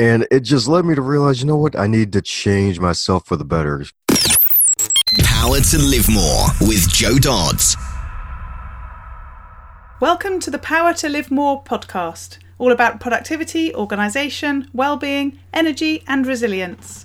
And it just led me to realize, you know what? I need to change myself for the better. Power to Live More with Joe Dodds. Welcome to the Power to Live More podcast, all about productivity, organisation, well-being, energy and resilience.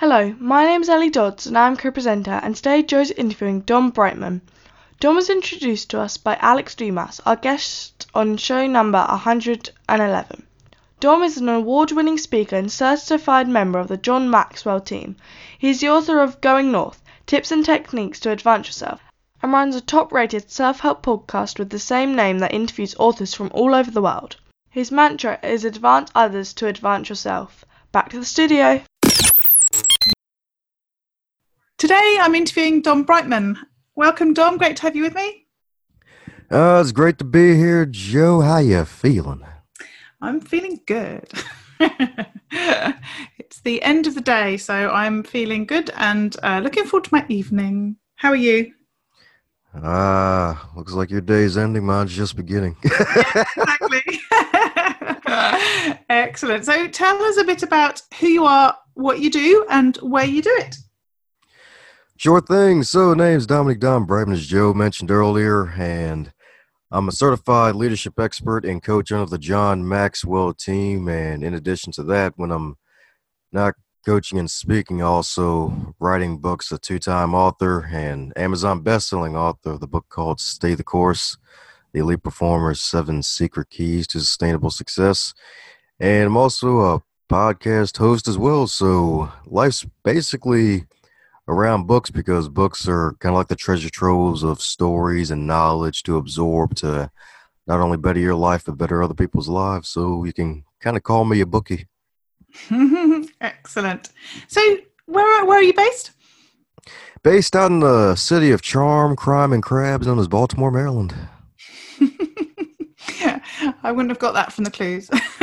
Hello, my name is Ellie Dodds and I'm co-presenter and today Joe's interviewing Dom Brightman. Dom was introduced to us by Alex Dumas, our guest on show number 111. Dom is an award-winning speaker and certified member of the John Maxwell team. He is the author of Going North, Tips and Techniques to Advance Yourself, and runs a top-rated self-help podcast with the same name that interviews authors from all over the world. His mantra is advance others to advance yourself. Back to the studio. Today I'm interviewing Dom Brightman. Welcome, Dom. Great to have you with me. Uh, it's great to be here, Joe. How you feeling? I'm feeling good. it's the end of the day, so I'm feeling good and uh, looking forward to my evening. How are you? Ah, uh, looks like your day's ending. Mine's just beginning. yeah, exactly. Excellent. So, tell us a bit about who you are, what you do, and where you do it. Sure thing. So, name's Dominic Dom Brightman, as Joe mentioned earlier, and I'm a certified leadership expert and coach under the John Maxwell team. And in addition to that, when I'm not coaching and speaking, also writing books, a two time author and Amazon best-selling author of the book called Stay the Course The Elite Performer's Seven Secret Keys to Sustainable Success. And I'm also a podcast host as well. So, life's basically around books because books are kind of like the treasure troves of stories and knowledge to absorb to not only better your life but better other people's lives. So you can kind of call me a bookie. Excellent. So where where are you based? Based out in the city of charm, crime, and crabs, known as Baltimore, Maryland. yeah, I wouldn't have got that from the clues.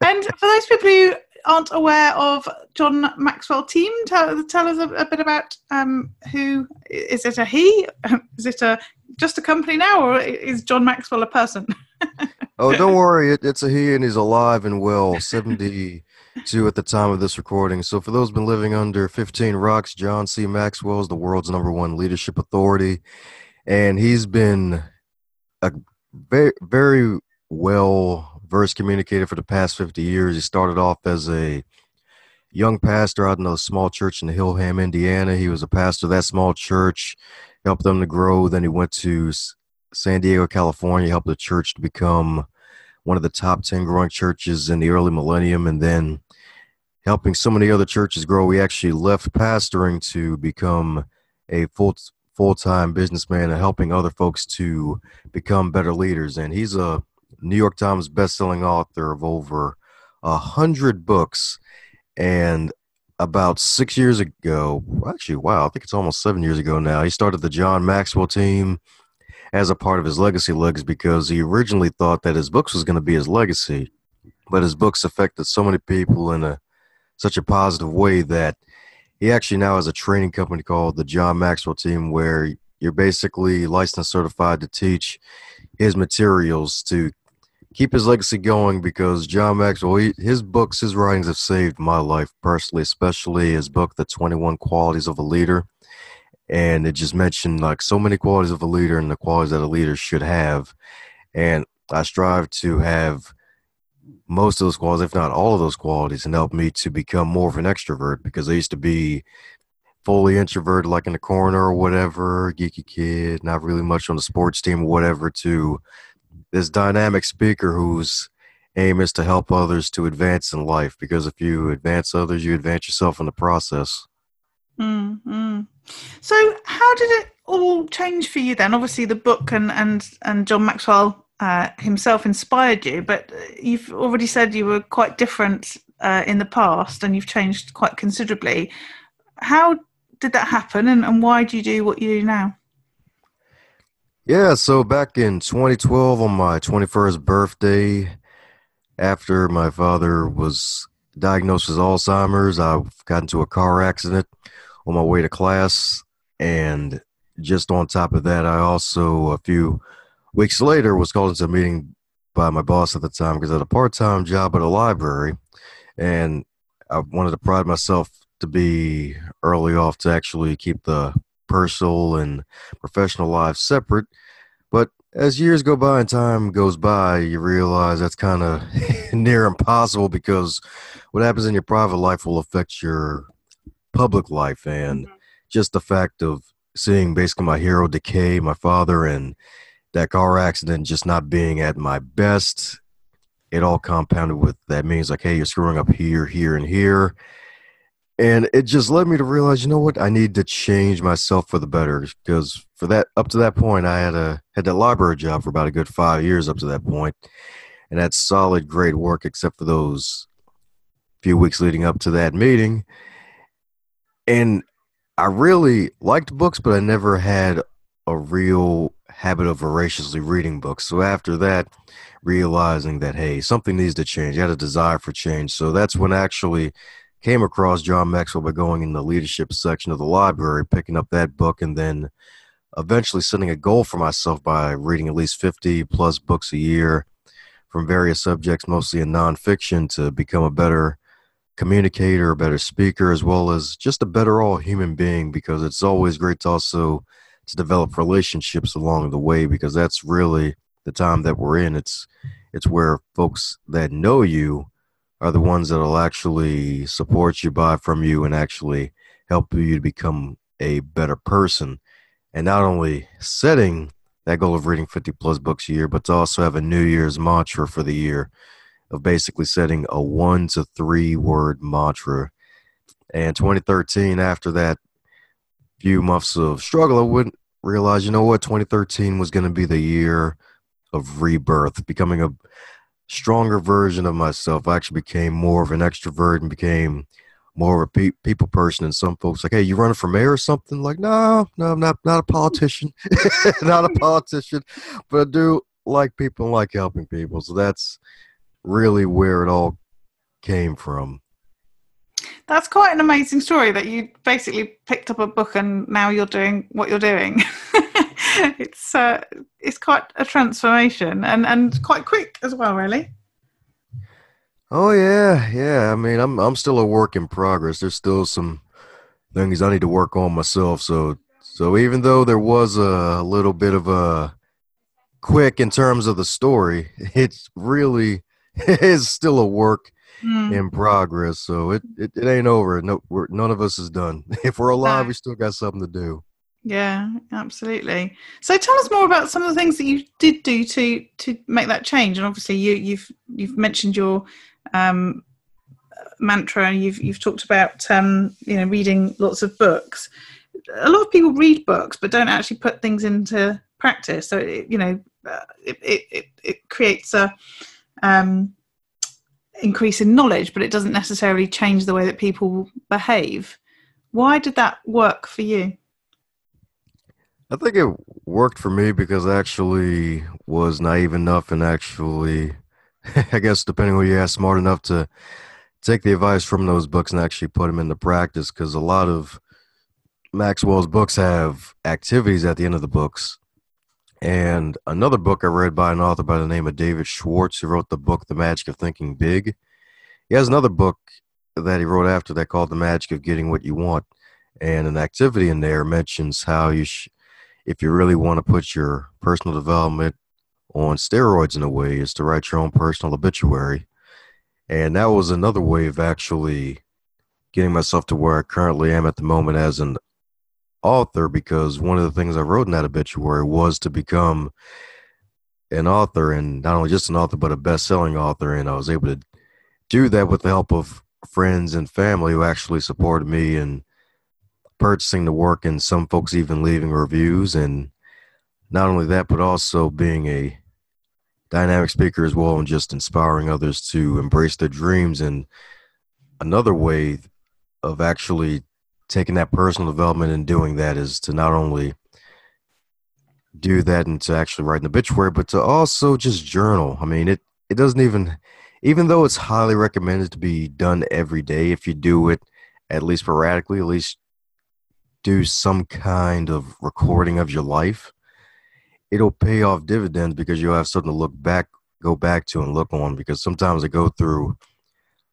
and for those people who aren't aware of John Maxwell team, tell, tell us a, a bit about um, who is it a he? Is it a just a company now, or is John Maxwell a person? oh, don't worry, it, it's a he, and he's alive and well, seventy-two at the time of this recording. So, for those been living under fifteen rocks, John C. Maxwell is the world's number one leadership authority, and he's been a very, very well verse communicator for the past 50 years. He started off as a young pastor out in a small church in Hillham, Indiana. He was a pastor of that small church, helped them to grow. Then he went to San Diego, California, helped the church to become one of the top 10 growing churches in the early millennium. And then helping so many other churches grow, he actually left pastoring to become a full full-time businessman and helping other folks to become better leaders and he's a New York Times best-selling author of over a hundred books, and about six years ago, actually, wow, I think it's almost seven years ago now, he started the John Maxwell team as a part of his legacy legs because he originally thought that his books was going to be his legacy, but his books affected so many people in a such a positive way that he actually now has a training company called the John Maxwell team where you're basically licensed certified to teach his materials to keep his legacy going because John Maxwell, he, his books, his writings have saved my life personally, especially his book, The 21 Qualities of a Leader. And it just mentioned like so many qualities of a leader and the qualities that a leader should have. And I strive to have most of those qualities, if not all of those qualities, and help me to become more of an extrovert because I used to be fully introverted, like in the corner or whatever, geeky kid, not really much on the sports team or whatever, to this dynamic speaker whose aim is to help others to advance in life because if you advance others you advance yourself in the process Mm-hmm. So, how did it all change for you then? Obviously, the book and and and John Maxwell uh, himself inspired you, but you've already said you were quite different uh, in the past, and you've changed quite considerably. How did that happen, and, and why do you do what you do now? Yeah, so back in 2012, on my 21st birthday, after my father was diagnosed with Alzheimer's, I got into a car accident on my way to class. And just on top of that, I also, a few weeks later, was called into a meeting by my boss at the time because I had a part time job at a library. And I wanted to pride myself to be early off to actually keep the personal and professional lives separate. But as years go by and time goes by, you realize that's kind of near impossible because what happens in your private life will affect your public life. And mm-hmm. just the fact of seeing basically my hero decay, my father, and that car accident just not being at my best, it all compounded with that means like, hey, you're screwing up here, here, and here. And it just led me to realize, you know what, I need to change myself for the better because for that up to that point, I had a had that library job for about a good five years up to that point, and that's solid, great work, except for those few weeks leading up to that meeting. And I really liked books, but I never had a real habit of voraciously reading books. So after that, realizing that hey, something needs to change. I had a desire for change. So that's when actually came across John Maxwell by going in the leadership section of the library, picking up that book, and then eventually setting a goal for myself by reading at least 50 plus books a year from various subjects, mostly in nonfiction, to become a better communicator, a better speaker, as well as just a better all human being because it's always great to also to develop relationships along the way because that's really the time that we're in. It's it's where folks that know you are the ones that will actually support you, buy from you, and actually help you to become a better person. And not only setting that goal of reading 50 plus books a year, but to also have a New Year's mantra for the year of basically setting a one to three word mantra. And 2013, after that few months of struggle, I wouldn't realize, you know what, 2013 was going to be the year of rebirth, becoming a stronger version of myself. I actually became more of an extrovert and became more of a pe- people person. And some folks like, hey, you running for mayor or something? Like, no, no, I'm not, not a politician, not a politician, but I do like people and like helping people. So that's really where it all came from. That's quite an amazing story that you basically picked up a book and now you're doing what you're doing. it's uh, it's quite a transformation and and quite quick as well, really. Oh yeah, yeah. I mean, I'm I'm still a work in progress. There's still some things I need to work on myself. So so even though there was a little bit of a quick in terms of the story, it's really is still a work mm. in progress. So it, it, it ain't over. No, we're, none of us is done. If we're alive, we still got something to do. Yeah, absolutely. So tell us more about some of the things that you did do to to make that change. And obviously, you, you've you've mentioned your um, mantra, and you've you've talked about um, you know reading lots of books. A lot of people read books, but don't actually put things into practice. So it, you know, uh, it, it it creates a um, increase in knowledge, but it doesn't necessarily change the way that people behave. Why did that work for you? I think it worked for me because I actually was naive enough and actually, I guess, depending on who you ask, smart enough to take the advice from those books and actually put them into practice. Because a lot of Maxwell's books have activities at the end of the books and another book I read by an author by the name of David Schwartz, who wrote the book The Magic of Thinking Big. He has another book that he wrote after that called The Magic of Getting What You Want. And an activity in there mentions how you, sh- if you really want to put your personal development on steroids in a way, is to write your own personal obituary. And that was another way of actually getting myself to where I currently am at the moment as an author because one of the things I wrote in that obituary was to become an author and not only just an author but a best-selling author and I was able to do that with the help of friends and family who actually supported me and purchasing the work and some folks even leaving reviews. And not only that but also being a dynamic speaker as well and just inspiring others to embrace their dreams. And another way of actually taking that personal development and doing that is to not only do that and to actually write an obituary but to also just journal. I mean it it doesn't even even though it's highly recommended to be done every day if you do it at least sporadically at least do some kind of recording of your life, it'll pay off dividends because you'll have something to look back, go back to, and look on. Because sometimes I go through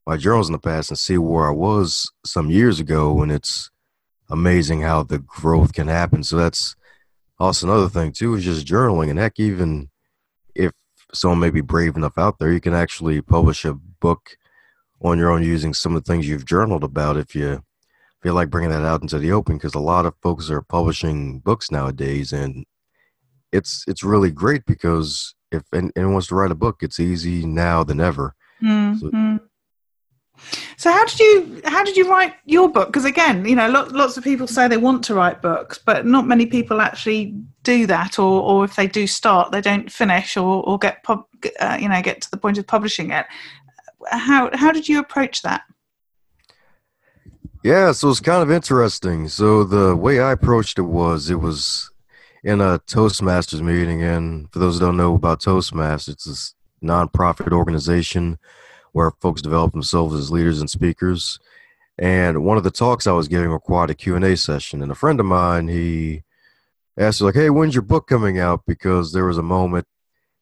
my journals in the past and see where I was some years ago, and it's amazing how the growth can happen. So that's also another thing too is just journaling, and heck, even if someone may be brave enough out there, you can actually publish a book on your own using some of the things you've journaled about if you feel like bringing that out into the open because a lot of folks are publishing books nowadays and it's it's really great because if anyone wants to write a book it's easy now than ever. Mm-hmm. so, so, how did you how did you write your book? Because again you know lots of people say they want to write books but not many people actually do that or or if they do start they don't finish or or get pub, uh, you know get to the point of publishing it. How how did you approach that yeah, so it's kind of interesting. So the way I approached it was it was in a Toastmasters meeting, and for those who don't know about Toastmasters, it's this nonprofit organization where folks develop themselves as leaders and speakers. And one of the talks I was giving required a Q&A session, and a friend of mine, he asked me like, "Hey, when's your book coming out?" Because there was a moment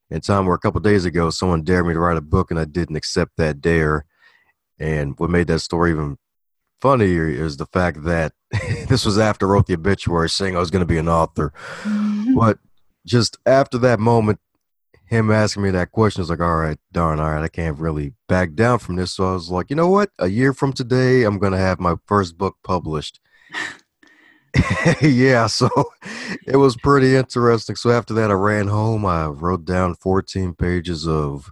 in time where a couple days ago someone dared me to write a book, and I didn't accept that dare. And what made that story even funnier is the fact that this was after I wrote the obituary saying I was going to be an author. Mm-hmm. But just after that moment, him asking me that question was like, all right, darn, all right, I can't really back down from this. So I was like, you know what? A year from today, I'm going to have my first book published. yeah, so it was pretty interesting. So after that, I ran home. I wrote down 14 pages of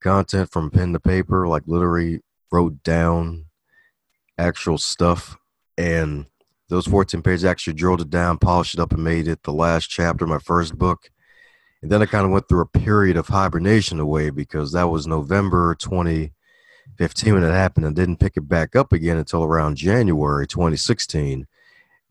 content from pen to paper, like literally wrote down actual stuff. And those 14 pages actually drilled it down, polished it up, and made it the last chapter of my first book. And then I kind of went through a period of hibernation away because that was November 2015 when it happened and didn't pick it back up again until around January 2016.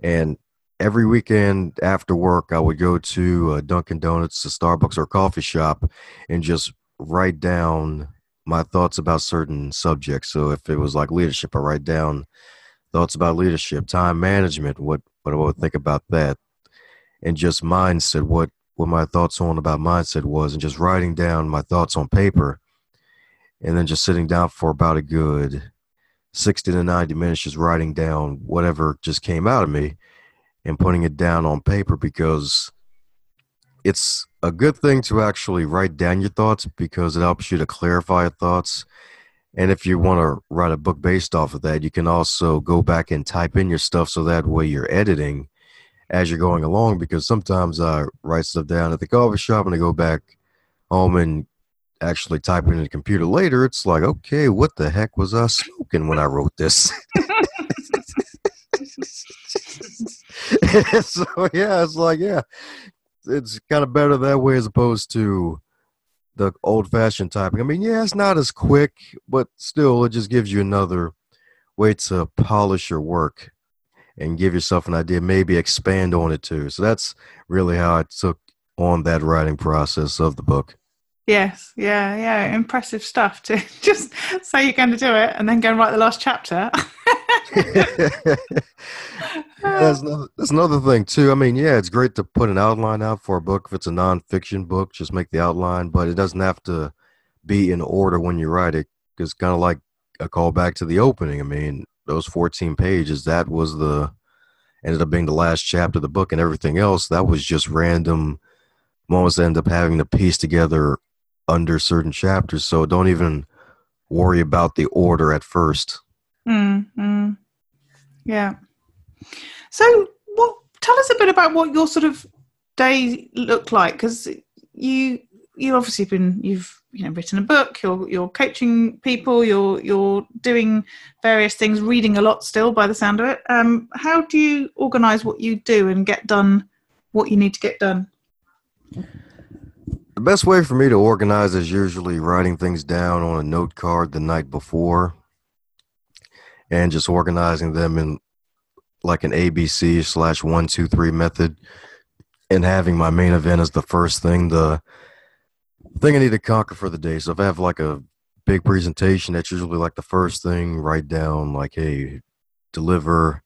And every weekend after work, I would go to uh, Dunkin' Donuts, a Starbucks, or a coffee shop and just write down my thoughts about certain subjects. So if it was like leadership, I write down thoughts about leadership, time management, what what I would think about that, and just mindset, what what my thoughts on about mindset was, and just writing down my thoughts on paper, and then just sitting down for about a good sixty to ninety minutes, just writing down whatever just came out of me, and putting it down on paper because it's a good thing to actually write down your thoughts because it helps you to clarify your thoughts. And if you want to write a book based off of that, you can also go back and type in your stuff so that way you're editing as you're going along. Because sometimes I write stuff down at the coffee shop and I go back home and actually type it in the computer later. It's like, okay, what the heck was I smoking when I wrote this? so yeah, it's like yeah, it's kind of better that way as opposed to the old fashioned typing. I mean, yeah, it's not as quick, but still, it just gives you another way to polish your work and give yourself an idea, maybe expand on it too. So that's really how I took on that writing process of the book. Yes, yeah, yeah, impressive stuff to just say you're going to do it and then go and write the last chapter. that's, another, another thing too. I mean, yeah, it's great to put an outline out for a book if it's a nonfiction book. Just make the outline, but it doesn't have to be in order when you write it. It's kind of like a callback to the opening. I mean, those 14 pages that was the ended up being the last chapter of the book, and everything else that was just random moments that end up having to piece together under certain chapters. So don't even worry about the order at first. Mm, mm. Yeah. So, what? Tell us a bit about what your sort of day looked like, because you you obviously been you've you know written a book you're you're coaching people you're you're doing various things reading a lot still by the sound of it um, how do you organize what you do and get done what you need to get done The best way for me to organize is usually writing things down on a note card the night before and just organizing them in like an ABC slash one, two, three method and having my main event as the first thing, the thing I need to conquer for the day. So if I have like a big presentation, that's usually like the first thing, write down like, hey, deliver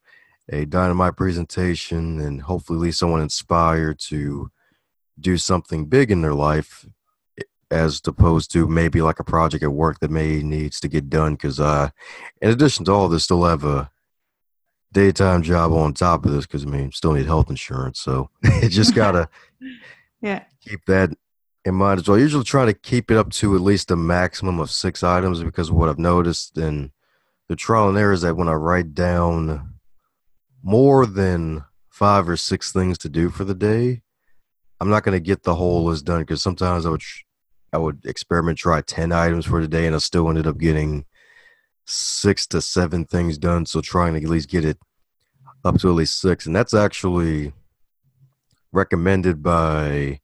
a dynamite presentation and hopefully leave someone inspired to do something big in their life as opposed to maybe like a project at work that may needs to get done because uh in addition to all this still have a daytime job on top of this because i mean still need health insurance so it just gotta yeah keep that in mind as well. I usually try to keep it up to at least a maximum of six items because what I've noticed in the trial and error is that when I write down more than five or six things to do for the day, I'm not to get the whole list done because sometimes I would I would experiment try 10 items for the day and I still ended up getting six to seven things done. So trying to at least get it up to at least six. And that's actually recommended by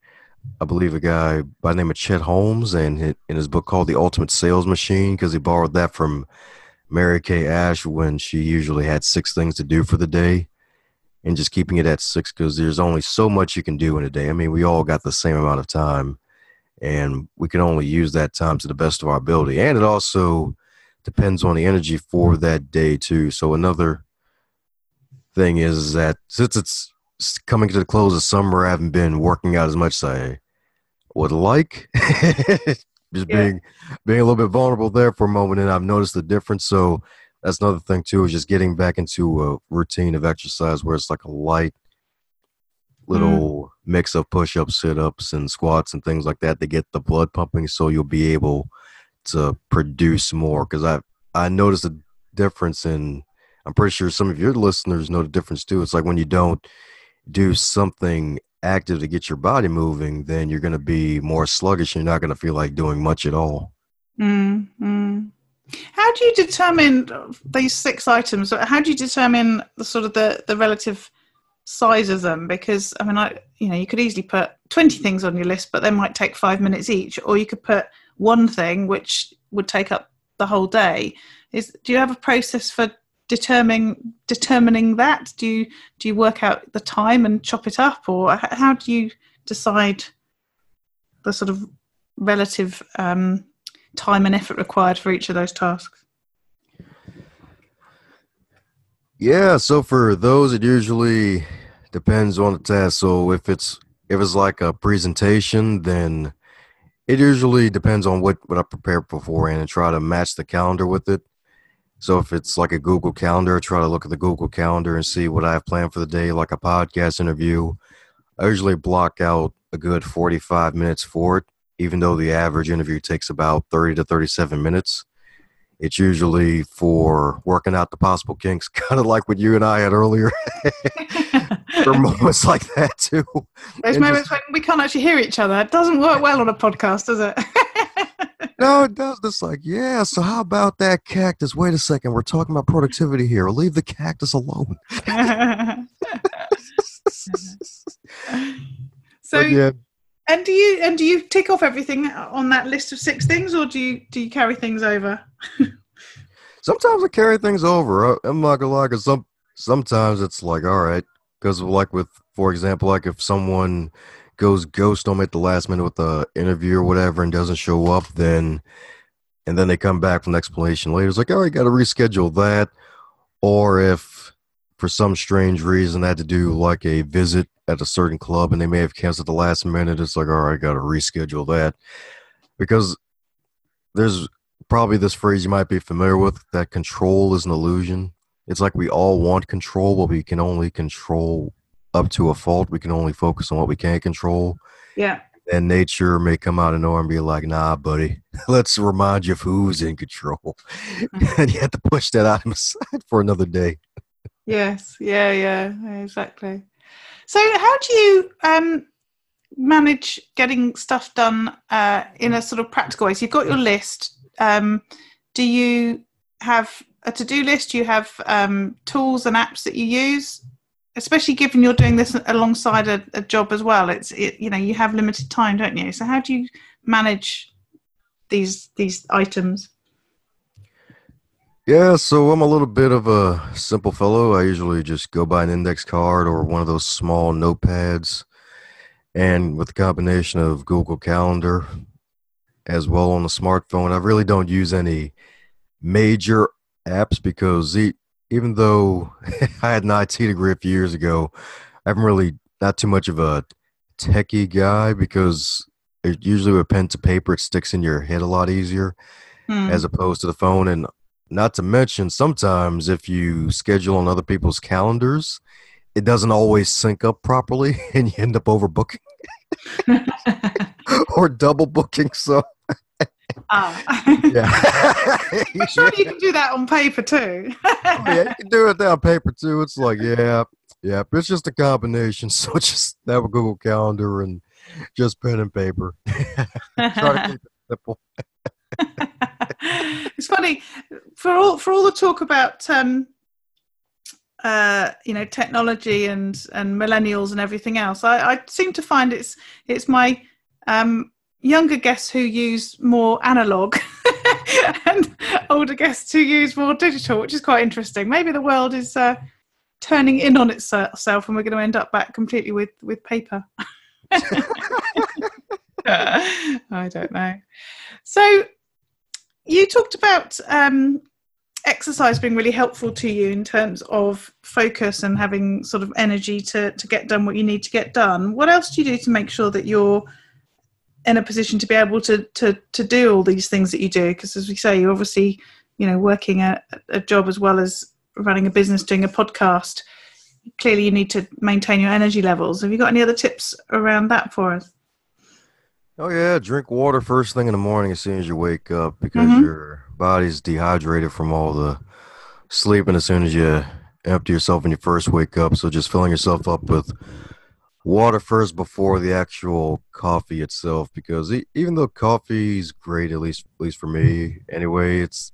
I believe a guy by the name of Chet Holmes, and in his book called The Ultimate Sales Machine, because he borrowed that from Mary Kay Ash when she usually had six things to do for the day, and just keeping it at six because there's only so much you can do in a day. I mean, we all got the same amount of time, and we can only use that time to the best of our ability. And it also depends on the energy for that day too. So another thing is that since it's coming to the close of summer, I haven't been working out as much as I would like. Just Yeah. being being a little bit vulnerable there for a moment, and I've noticed the difference. So that's another thing too, is just getting back into a routine of exercise where it's like a light little mix of push-ups, sit-ups, and squats and things like that to get the blood pumping, so you'll be able to produce more. Because I I noticed a difference in. I'm pretty sure some of your listeners know the difference too. It's like when you don't do something active to get your body moving, then you're going to be more sluggish. You're not going to feel like doing much at all. mm, mm. How do you determine these six items? How do you determine the sort of the, the relative size of them? Because i mean i you know you could easily put 20 things on your list but they might take five minutes each. Or you could put one thing which would take up the whole day. Is do you have a process for determining determining that? Do you do you work out the time and chop it up? Or how do you decide the sort of relative um, time and effort required for each of those tasks Yeah, so for those, it usually depends on the task. So if it's if it's like a presentation, then it usually depends on what what I prepared beforehand and try to match the calendar with it. So if it's like a Google Calendar, I try to look at the Google Calendar and see what I have planned for the day, like a podcast interview. I usually block out a good 45 minutes for it, even though the average interview takes about 30 to 37 minutes. It's usually for working out the possible kinks, kind of like what you and I had earlier. for moments like that too. Those And moments when we can't actually hear each other. It doesn't work well on a podcast, does it? No, it does. It's like, yeah. So how about that cactus? Wait a second. We're talking about productivity here. Leave the cactus alone. so, But yeah, and do you and do you tick off everything on that list of six things, or do you do you carry things over? sometimes I carry things over. I- I'm not gonna lie, 'cause some sometimes it's like, all right, because like with, for example, like if someone goes ghost on me at the last minute with the interview or whatever and doesn't show up, then and then they come back with an explanation later. It's like, all right, I got to reschedule that. Or if for some strange reason I had to do like a visit at a certain club and they may have canceled the last minute, it's like, all right, got to reschedule that because there's probably this phrase you might be familiar with that control is an illusion. It's like we all want control, but we can only control up to a fault. We can only focus on what we can't control. Yeah. And nature may come out of nowhere and be like, nah, buddy, let's remind you of who's in control. Mm-hmm. and you have to push that item aside for another day. Yes. Yeah. Yeah. Exactly. So, how do you um, manage getting stuff done uh, in a sort of practical way? So you've got your list. Um, do you have a to-do list? Do you have um, tools and apps that you use? Especially given you're doing this alongside a, a job as well, it's it, you know you have limited time, don't you? So how do you manage these these items? Yeah, so I'm a little bit of a simple fellow. I usually just go by an index card or one of those small notepads and with the combination of Google Calendar as well on the smartphone, I really don't use any major apps because even though I had an IT degree a few years ago, I'm really not too much of a techie guy because it usually with pen to paper, it sticks in your head a lot easier hmm. as opposed to the phone. And not to mention, sometimes if you schedule on other people's calendars, it doesn't always sync up properly and you end up overbooking or double booking. So, oh. yeah. I'm sure you can do that on paper too. oh, yeah, you can do it on paper too. It's like, yeah, yeah, it's just a combination. So just have a Google Calendar and just pen and paper. Try to keep it simple. it's funny for all for all the talk about um, uh, you know technology and and millennials and everything else. I, I seem to find it's it's my um, younger guests who use more analog and older guests who use more digital, which is quite interesting. Maybe the world is uh, turning in on itself, and we're going to end up back completely with with paper. I don't know. So you talked about um, exercise being really helpful to you in terms of focus and having sort of energy to, to get done what you need to get done. What else do you do to make sure that you're in a position to be able to to, to do all these things that you do? Because as we say, you're obviously you know working a, a job as well as running a business, doing a podcast. Clearly, you need to maintain your energy levels. Have you got any other tips around that for us? Oh yeah, drink water first thing in the morning as soon as you wake up because mm-hmm. your body's dehydrated from all the sleeping as soon as you empty yourself when you first wake up. So just filling yourself up with water first before the actual coffee itself because even though coffee is great at least at least for me anyway, it's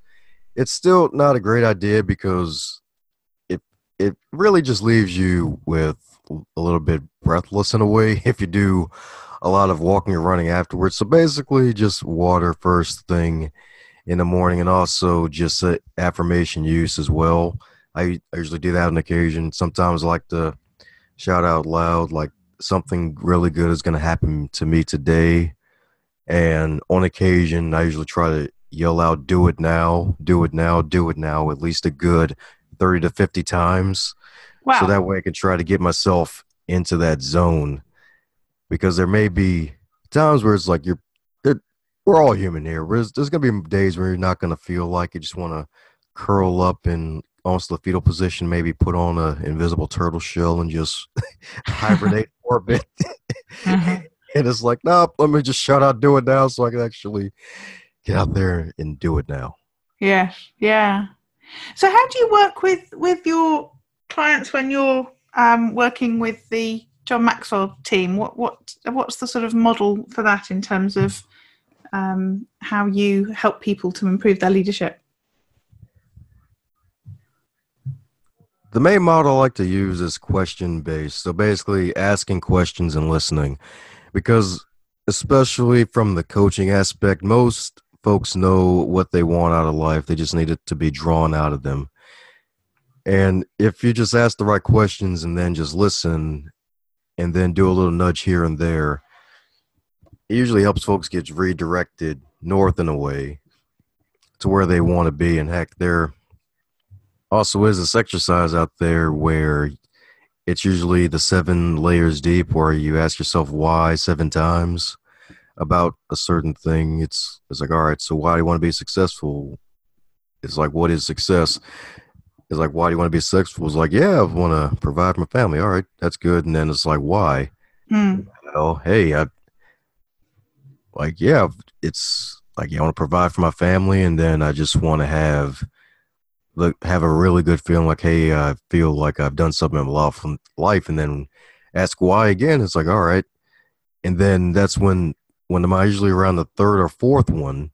it's still not a great idea because it it really just leaves you with a little bit breathless in a way if you do a lot of walking or running afterwards. So basically, just water first thing in the morning, and also just uh, affirmation use as well. I, I usually do that on occasion. Sometimes I like to shout out loud, like something really good is going to happen to me today. And on occasion, I usually try to yell out, do it now, do it now, do it now, at least a good 30 to 50 times. Wow. So that way I can try to get myself into that zone because there may be times where it's like you're we're all human here. There's, there's gonna be days where you're not gonna feel like you just want to curl up in almost the fetal position, maybe put on a invisible turtle shell and just hibernate for a bit. mm-hmm. And it's like, nope, let me just shut out, do it now, so I can actually get out there and do it now. Yeah, yeah. So, how do you work with with your clients when you're um, working with the John Maxwell team, what what what's the sort of model for that in terms of um, how you help people to improve their leadership? The main model I like to use is question based. So basically, asking questions and listening, because especially from the coaching aspect, most folks know what they want out of life. They just need it to be drawn out of them. And if you just ask the right questions and then just listen and then do a little nudge here and there. It usually helps folks get redirected north and away to where they want to be. And heck, there also is this exercise out there where it's usually the seven layers deep where you ask yourself why seven times about a certain thing. It's it's like, all right, so why do you want to be successful? It's like what is success? It's like, why do you want to be successful? It's like, yeah, I want to provide for my family. All right, that's good. And then it's like, why? Mm. Well, hey, I like, yeah, it's like, yeah, I want to provide for my family, and then I just want to have look have a really good feeling, like, hey, I feel like I've done something in my life, and then ask why again. It's like, all right, and then that's when when I'm usually around the third or fourth one,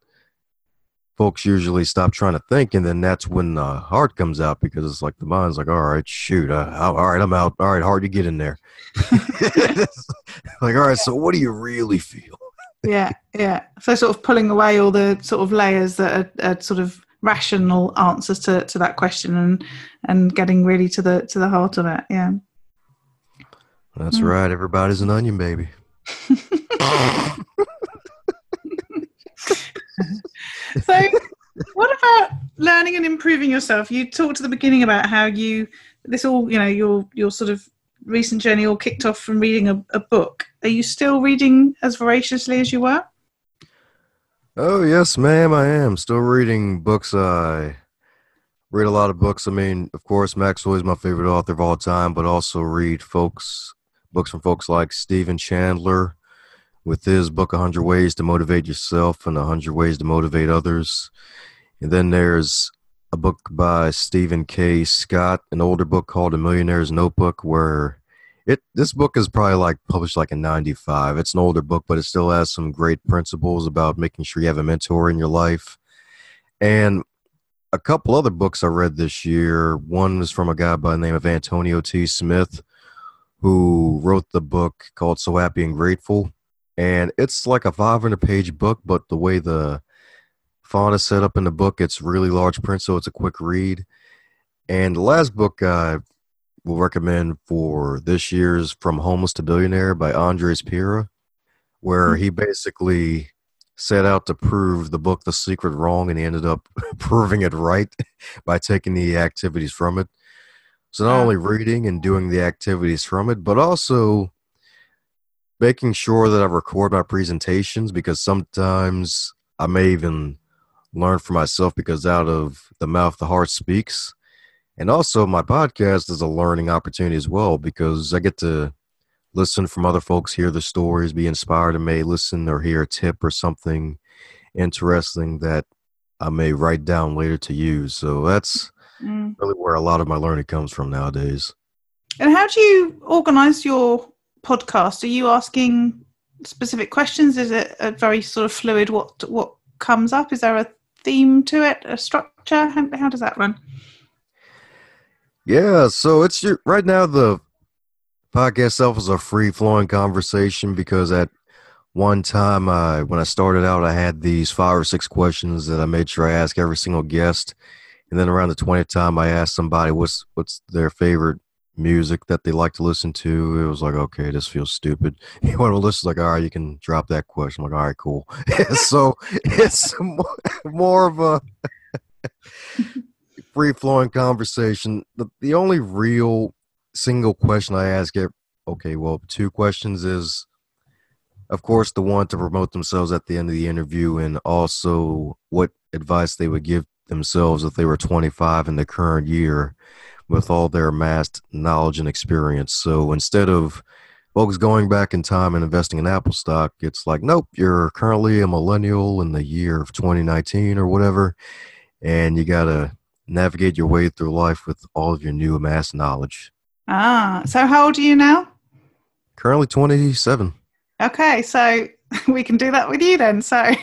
folks usually stop trying to think, and then that's when the heart comes out because it's like the mind's like, all right, shoot, uh, all right, I'm out. All right, hard to get in there. like, all right, so what do you really feel? yeah, yeah. So sort of pulling away all the sort of layers that are, are sort of rational answers to, to that question and and getting really to the to the heart of it. Yeah. That's mm. right. Everybody's an onion baby. so what about learning and improving yourself? You talked at the beginning about how you this all you know your your sort of recent journey all kicked off from reading a, a book. Are you still reading as voraciously as you were? Oh yes ma'am i am. Still reading books. I read a lot of books. I mean of course maxwell is my favorite author of all time but also read folks books from folks like stephen chandler with his book 100 ways to motivate yourself and 100 ways to motivate others. And then there's a book by Steven K. Scott an older book called a millionaire's notebook where it this book is probably like published like in 95 it's an older book but it still has some great principles about making sure you have a mentor in your life. And a couple other books i read this year one was from a guy by the name of antonio t. Smith who wrote the book called so happy and grateful and it's like a 500 page book but the way the font is set up in the book it's really large print so it's a quick read. And the last book i will recommend for this year's from homeless to billionaire by andres pira where mm-hmm. he basically set out to prove the book the secret wrong and he ended up proving it right by taking the activities from it. So not only reading and doing the activities from it but also making sure that I record my presentations because sometimes I may even learn for myself because out of the mouth the heart speaks. And also my podcast is a learning opportunity as well because I get to listen from other folks, hear the stories, be inspired, and may listen or hear a tip or something interesting that I may write down later to use. So that's mm. really where a lot of my learning comes from nowadays. And how do you organize your podcast, are you asking specific questions? Is it a very sort of fluid? What what comes up? Is there a theme to it? A structure? How, how does that run? Yeah, so it's your, right now the podcast itself is a free flowing conversation because at one time I when I started out I had these five or six questions that I made sure I ask every single guest. And then around the twentieth time I asked somebody what's what's their favorite music that they like to listen to. It was like, okay, this feels stupid. You want to listen, like, all right, you can drop that question. I'm like, all right, cool. so it's more, of a free flowing conversation. The, the only real single question I ask it, okay, well, two questions is, of course, the one to promote themselves at the end of the interview, and also what advice they would give themselves if they were 25 in the current year with all their amassed knowledge and experience. So instead of folks going back in time and investing in Apple stock, it's like, nope, you're currently a millennial in the year of 2019 or whatever, and you got to navigate your way through life with all of your new amassed knowledge. Ah, so how old are you now? Currently 27. Okay, so we can do that with you then. So,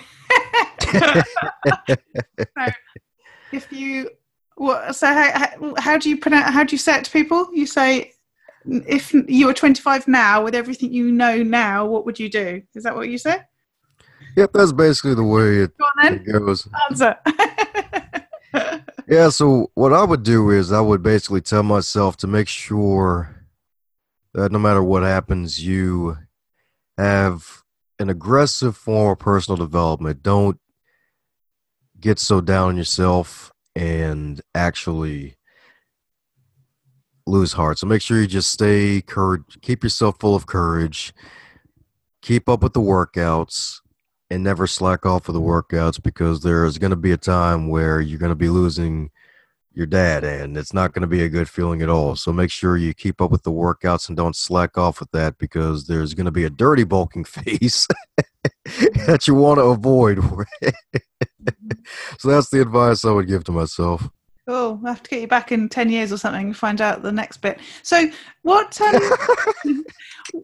so if you what, so how, how do you pronounce? How do you say it to people? You say, if you were 25 now, with everything you know now, what would you do? Is that what you say? Yep, that's basically the way it, it goes. Answer. yeah, so what I would do is I would basically tell myself to make sure that no matter what happens, you have an aggressive form of personal development. Don't get so down on yourself and actually lose heart. So make sure you just stay courage, keep yourself full of courage, keep up with the workouts, and never slack off of the workouts because there's going to be a time where you're going to be losing your dad and it's not going to be a good feeling at all. So make sure you keep up with the workouts and don't slack off with that because there's going to be a dirty bulking phase that you want to avoid. so that's the advice I would give to myself. Oh, I have to get you back in ten years or something and find out the next bit. So, what, um,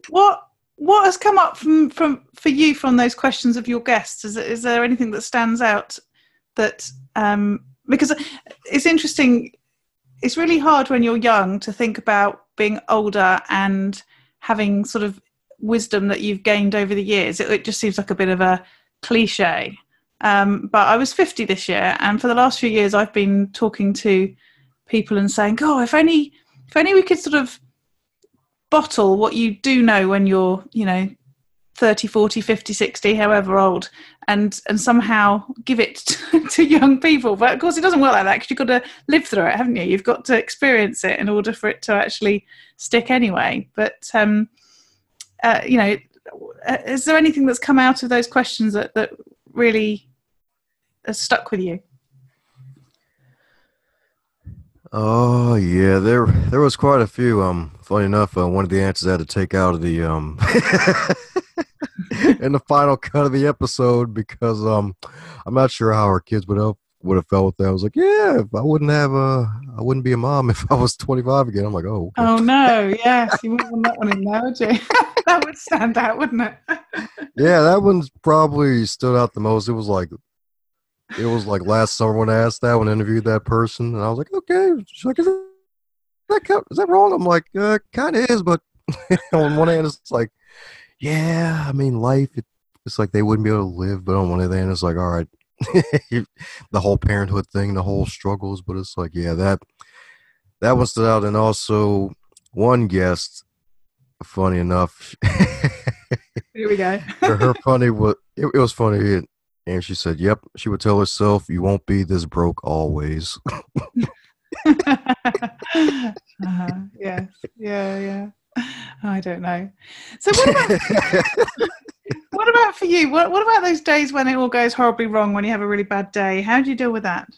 what, what has come up from, from for you from those questions of your guests? Is, is there anything that stands out that um, because it's interesting it's really hard when you're young to think about being older and having sort of wisdom that you've gained over the years. It, it just seems like a bit of a cliche. Um, but I was 50 this year, and for the last few years, I've been talking to people and saying, "Oh, if only, if only we could sort of bottle what you do know when you're, you know, 30 40 50 60 however old and and somehow give it to, to young people. But of course it doesn't work like that because you've got to live through it haven't you? You've got to experience it in order for it to actually stick anyway. But um uh, you know uh, is there anything that's come out of those questions that that really has stuck with you? Oh yeah, there there was quite a few. Um, funny enough, uh, one of the answers I had to take out of the um in the final cut of the episode because um I'm not sure how our kids would have would have felt with that. I was like, yeah, if I wouldn't have uh I wouldn't be a mom if I was 25 again. I'm like, oh. Okay. Oh no, yes, you wouldn't want that one in there, would you? that would stand out, wouldn't it? yeah, that one's probably stood out the most. It was like it was like last summer when I asked that when I interviewed that person, and I was like, okay, she's like, is that, is that wrong? I'm like, uh, kind of is, but on one hand, it's like, yeah, I mean, life, it, it's like they wouldn't be able to live, but on one hand, it's like, all right, the whole parenthood thing, the whole struggles, but it's like, yeah, that that one stood out, and also one guest, funny enough. Here we go. her funny was it, it was funny. And she said, Yep. She would tell herself, You won't be this broke always. uh-huh. Yes. Yeah, yeah. I don't know. So what about what about for you? What what about those days when it all goes horribly wrong when you have a really bad day? How do you deal with that?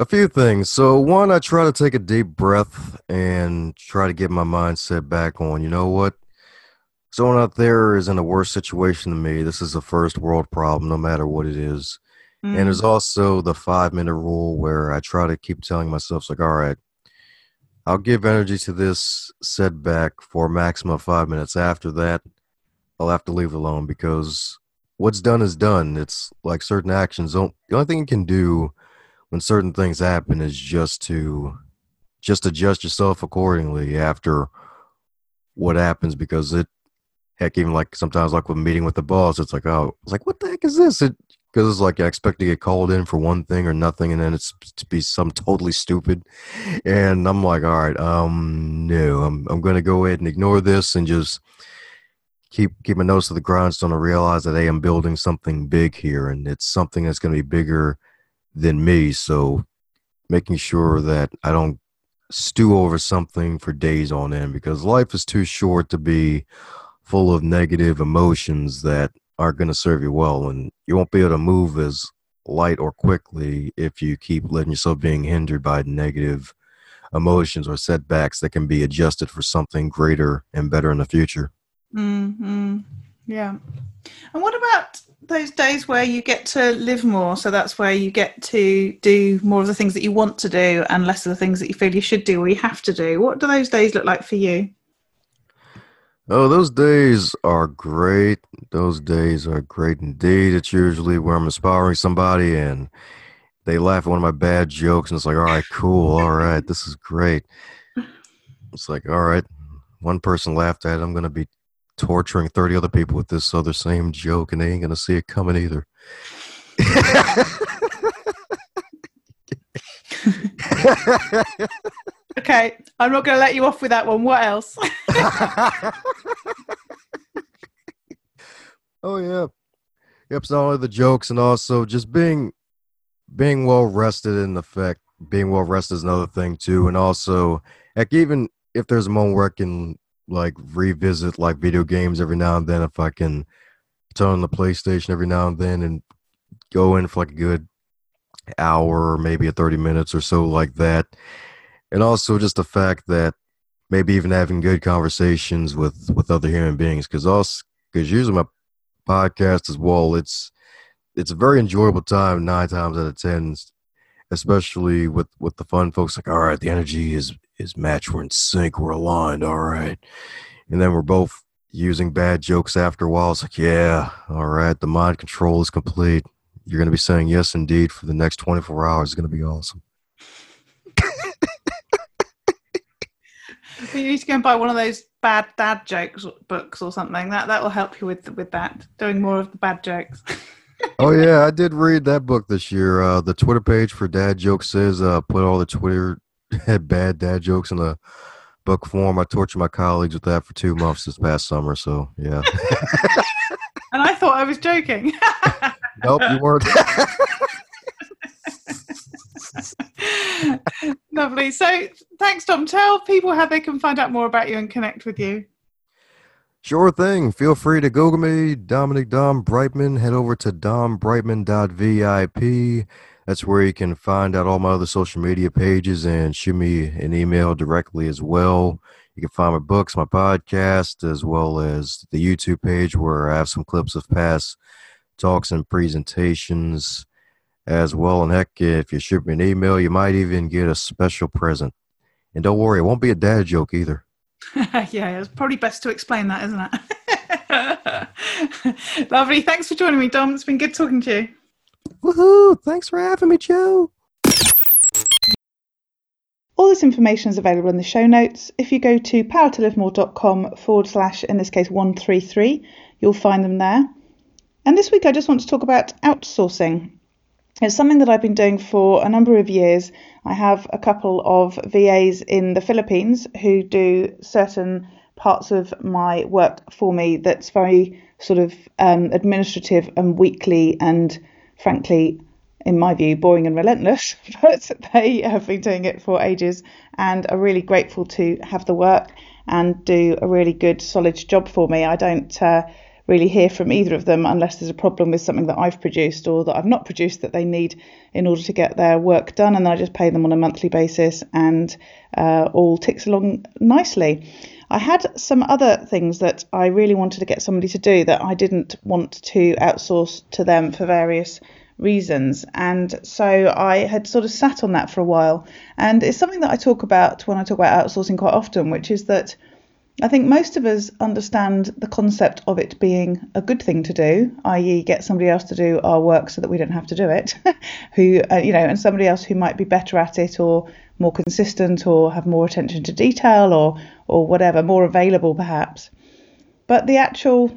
A few things. So one, I try to take a deep breath and try to get my mindset back on, you know what? someone out there is in a worse situation than me. This is a first world problem, no matter what it is. Mm. And there's mm. also the five minute rule where I try to keep telling myself, like, all right, I'll give energy to this setback for a maximum of five minutes. After that, I'll have to leave it alone because what's done is done. It's like certain actions don't. The only thing you can do when certain things happen is just to just adjust yourself accordingly after what happens because it heck, even like sometimes like with meeting with the boss, it's like, oh, it's like, what the heck is this? It because it's like I expect to get called in for one thing or nothing, and then it's to be some totally stupid, and I'm like, all right, um, no, I'm I'm gonna go ahead and ignore this and just keep keep my nose to the grindstone and realize that hey, I'm building something big here, and it's something that's gonna be bigger than me. So making sure that I don't stew over something for days on end because life is too short to be full of negative emotions that aren't going to serve you well and you won't be able to move as light or quickly if you keep letting yourself being hindered by negative emotions or setbacks that can be adjusted for something greater and better in the future. Mm-hmm. yeah. And what about those days where you get to live more? So that's where you get to do more of the things that you want to do and less of the things that you feel you should do or you have to do. What do those days look like for you Oh, those days are great. Those days are great indeed. It's usually where I'm inspiring somebody and they laugh at one of my bad jokes and it's like, all right, cool. All right, this is great. It's like, all right, one person laughed at it. I'm going to be torturing 30 other people with this other same joke and they ain't going to see it coming either. okay, I'm not going to let you off with that one. What else? oh yeah, yep. So only the jokes and also just being being well rested in effect. Being well rested is another thing too, and also like even if there's a moment where I can like revisit like video games every now and then, if I can turn on the PlayStation every now and then and go in for like a good hour, or maybe a 30 minutes or so like that. And also just the fact that maybe even having good conversations with, with other human beings. Cause also, cause usually my podcast as well, it's, it's a very enjoyable time nine times out of 10, especially with, with the fun folks like, all right, the energy is, his match. We're in sync. We're aligned. All right. And then we're both using bad jokes after a while. It's like, yeah, all right. The mind control is complete. You're going to be saying yes, indeed, for the next 24 hours. It's going to be awesome. You need to go and buy one of those bad dad jokes books or something. That that will help you with with that. Doing more of the bad jokes. oh yeah, I did read that book this year. Uh, the Twitter page for dad jokes says uh, put all the Twitter had bad dad jokes in the book form. I tortured my colleagues with that for two months this past summer. So yeah. and I thought I was joking. nope, you weren't. Lovely. So thanks, Dom. Tell people how they can find out more about you and connect with you. Sure thing. Feel free to Google me, Dominic Dom Brightman. Head over to dombrightman.vip. That's where you can find out all my other social media pages and shoot me an email directly as well. You can find my books, my podcast, as well as the YouTube page where I have some clips of past talks and presentations as well. And heck, if you shoot me an email, you might even get a special present. And don't worry, it won't be a dad joke either. yeah, it's probably best to explain that, isn't it? Lovely. Thanks for joining me, Dom. It's been good talking to you. Woohoo! Thanks for having me, Joe. All this information is available in the show notes. If you go to powertolivemore.com forward slash, in this case, 133, you'll find them there. And this week I just want to talk about outsourcing. It's something that I've been doing for a number of years. I have a couple of VAs in the Philippines who do certain parts of my work for me that's very sort of um, administrative and weekly and frankly in my view boring and relentless but they have been doing it for ages and are really grateful to have the work and do a really good solid job for me i don't uh, really hear from either of them unless there's a problem with something that I've produced or that I've not produced that they need in order to get their work done. And then I just pay them on a monthly basis and uh, all ticks along nicely. I had some other things that I really wanted to get somebody to do that I didn't want to outsource to them for various reasons. And so I had sort of sat on that for a while. And it's something that I talk about when I talk about outsourcing quite often, which is that I think most of us understand the concept of it being a good thing to do, i.e., get somebody else to do our work so that we don't have to do it, who uh, you know, and somebody else who might be better at it or more consistent or have more attention to detail or or whatever, more available perhaps. But the actual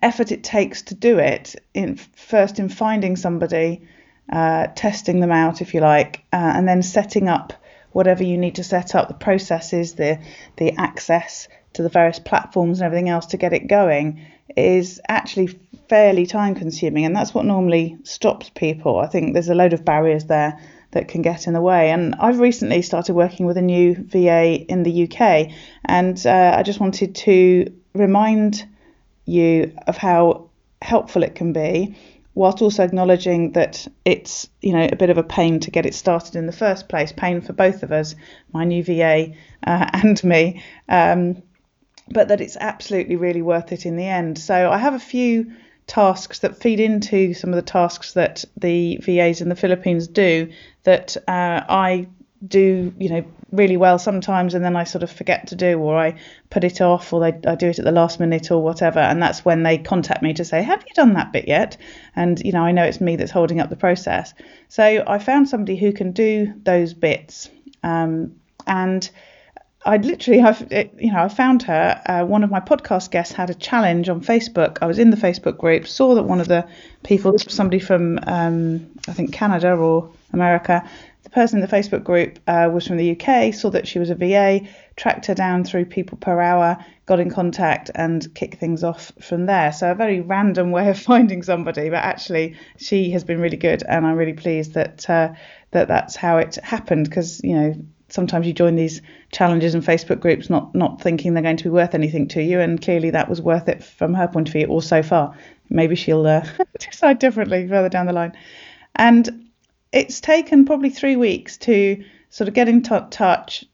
effort it takes to do it, in first in finding somebody, uh, testing them out if you like, uh, and then setting up whatever you need to set up, the processes, the the access to the various platforms and everything else to get it going is actually fairly time consuming and that's what normally stops people. I think there's a load of barriers there that can get in the way. And I've recently started working with a new VA in the UK and uh, I just wanted to remind you of how helpful it can be whilst also acknowledging that it's you know a bit of a pain to get it started in the first place, pain for both of us, my new VA uh, and me, um, but that it's absolutely really worth it in the end. So I have a few tasks that feed into some of the tasks that the VAs in the Philippines do that uh, I do you know really well sometimes and then I sort of forget to do or I put it off or they, I do it at the last minute or whatever. And that's when they contact me to say have you done that bit yet? And you know I know it's me that's holding up the process. So I found somebody who can do those bits. Um, and I literally have you know I found her uh, one of my podcast guests had a challenge on Facebook. I was in the Facebook group saw that one of the people somebody from um, I think Canada or America the person in the Facebook group uh, was from the UK, saw that she was a VA, tracked her down through people per hour, got in contact, and kicked things off from there. So a very random way of finding somebody, but actually she has been really good, and I'm really pleased that uh, that that's how it happened. Because you know sometimes you join these challenges and Facebook groups not not thinking they're going to be worth anything to you, and clearly that was worth it from her point of view, or so far. Maybe she'll uh, decide differently further down the line. And it's taken probably three weeks to sort of get in t- touch,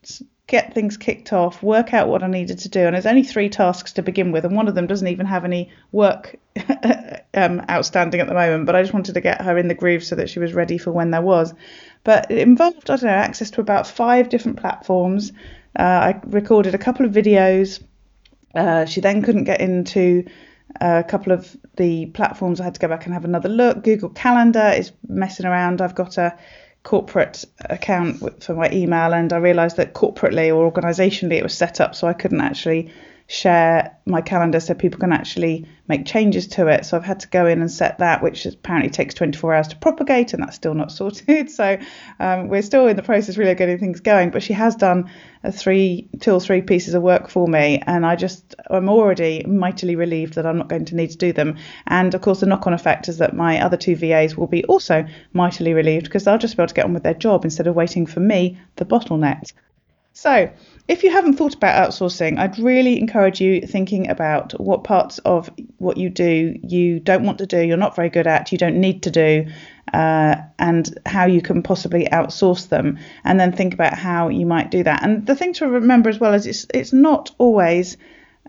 get things kicked off, work out what I needed to do. And there's only three tasks to begin with, and one of them doesn't even have any work um, outstanding at the moment. But I just wanted to get her in the groove so that she was ready for when there was. but it involved, I don't know, access to about five different platforms. Uh, I recorded a couple of videos. Uh, she then couldn't get into a couple of the platforms. I had to go back and have another look. Google Calendar is messing around. I've got a corporate account for my email, and I realised that corporately or organisationally it was set up so I couldn't actually share my calendar so people can actually make changes to it. So I've had to go in and set that, which apparently takes 24 hours to propagate, and that's still not sorted. So um, we're still in the process really of getting things going. But she has done three, two or three pieces of work for me, and I just I'm already mightily relieved that I'm not going to need to do them. And of course, the knock-on effect is that my other two VAs will be also mightily relieved because they'll just be able to get on with their job instead of waiting for me, the bottleneck. So, if you haven't thought about outsourcing, I'd really encourage you thinking about what parts of what you do you don't want to do, you're not very good at, you don't need to do, uh, and how you can possibly outsource them, and then think about how you might do that. And the thing to remember as well is it's it's not always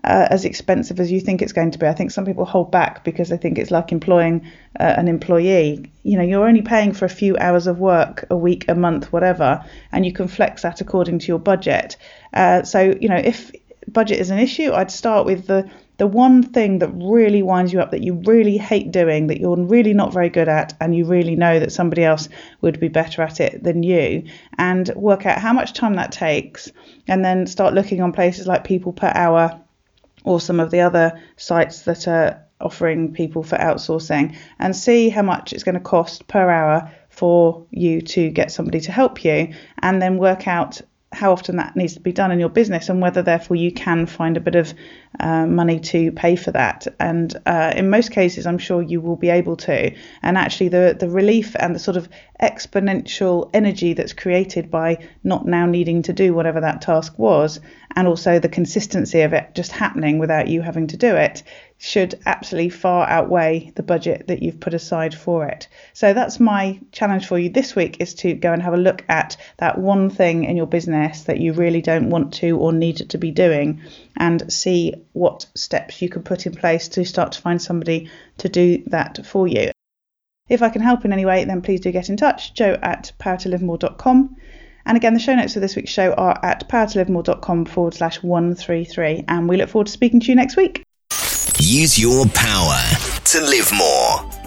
uh, as expensive as you think it's going to be. I think some people hold back because they think it's like employing uh, an employee. You know, you're only paying for a few hours of work a week, a month, whatever, and you can flex that according to your budget. Uh, so, you know, if budget is an issue, I'd start with the the one thing that really winds you up that you really hate doing, that you're really not very good at, and you really know that somebody else would be better at it than you, and work out how much time that takes, and then start looking on places like People Per Hour or some of the other sites that are offering people for outsourcing and see how much it's going to cost per hour for you to get somebody to help you and then work out how often that needs to be done in your business and whether therefore you can find a bit of uh, money to pay for that. And uh, in most cases i'm sure you will be able to. And actually the the relief and the sort of exponential energy that's created by not now needing to do whatever that task was and also the consistency of it just happening without you having to do it should absolutely far outweigh the budget that you've put aside for it. So that's my challenge for you this week is to go and have a look at that one thing in your business that you really don't want to or need to be doing and see what steps you can put in place to start to find somebody to do that for you. If I can help in any way, then please do get in touch, joe at powertolivemore.com. And again, the show notes for this week's show are at powertolivemore.com forward slash 133. And we look forward to speaking to you next week. Use your power to live more.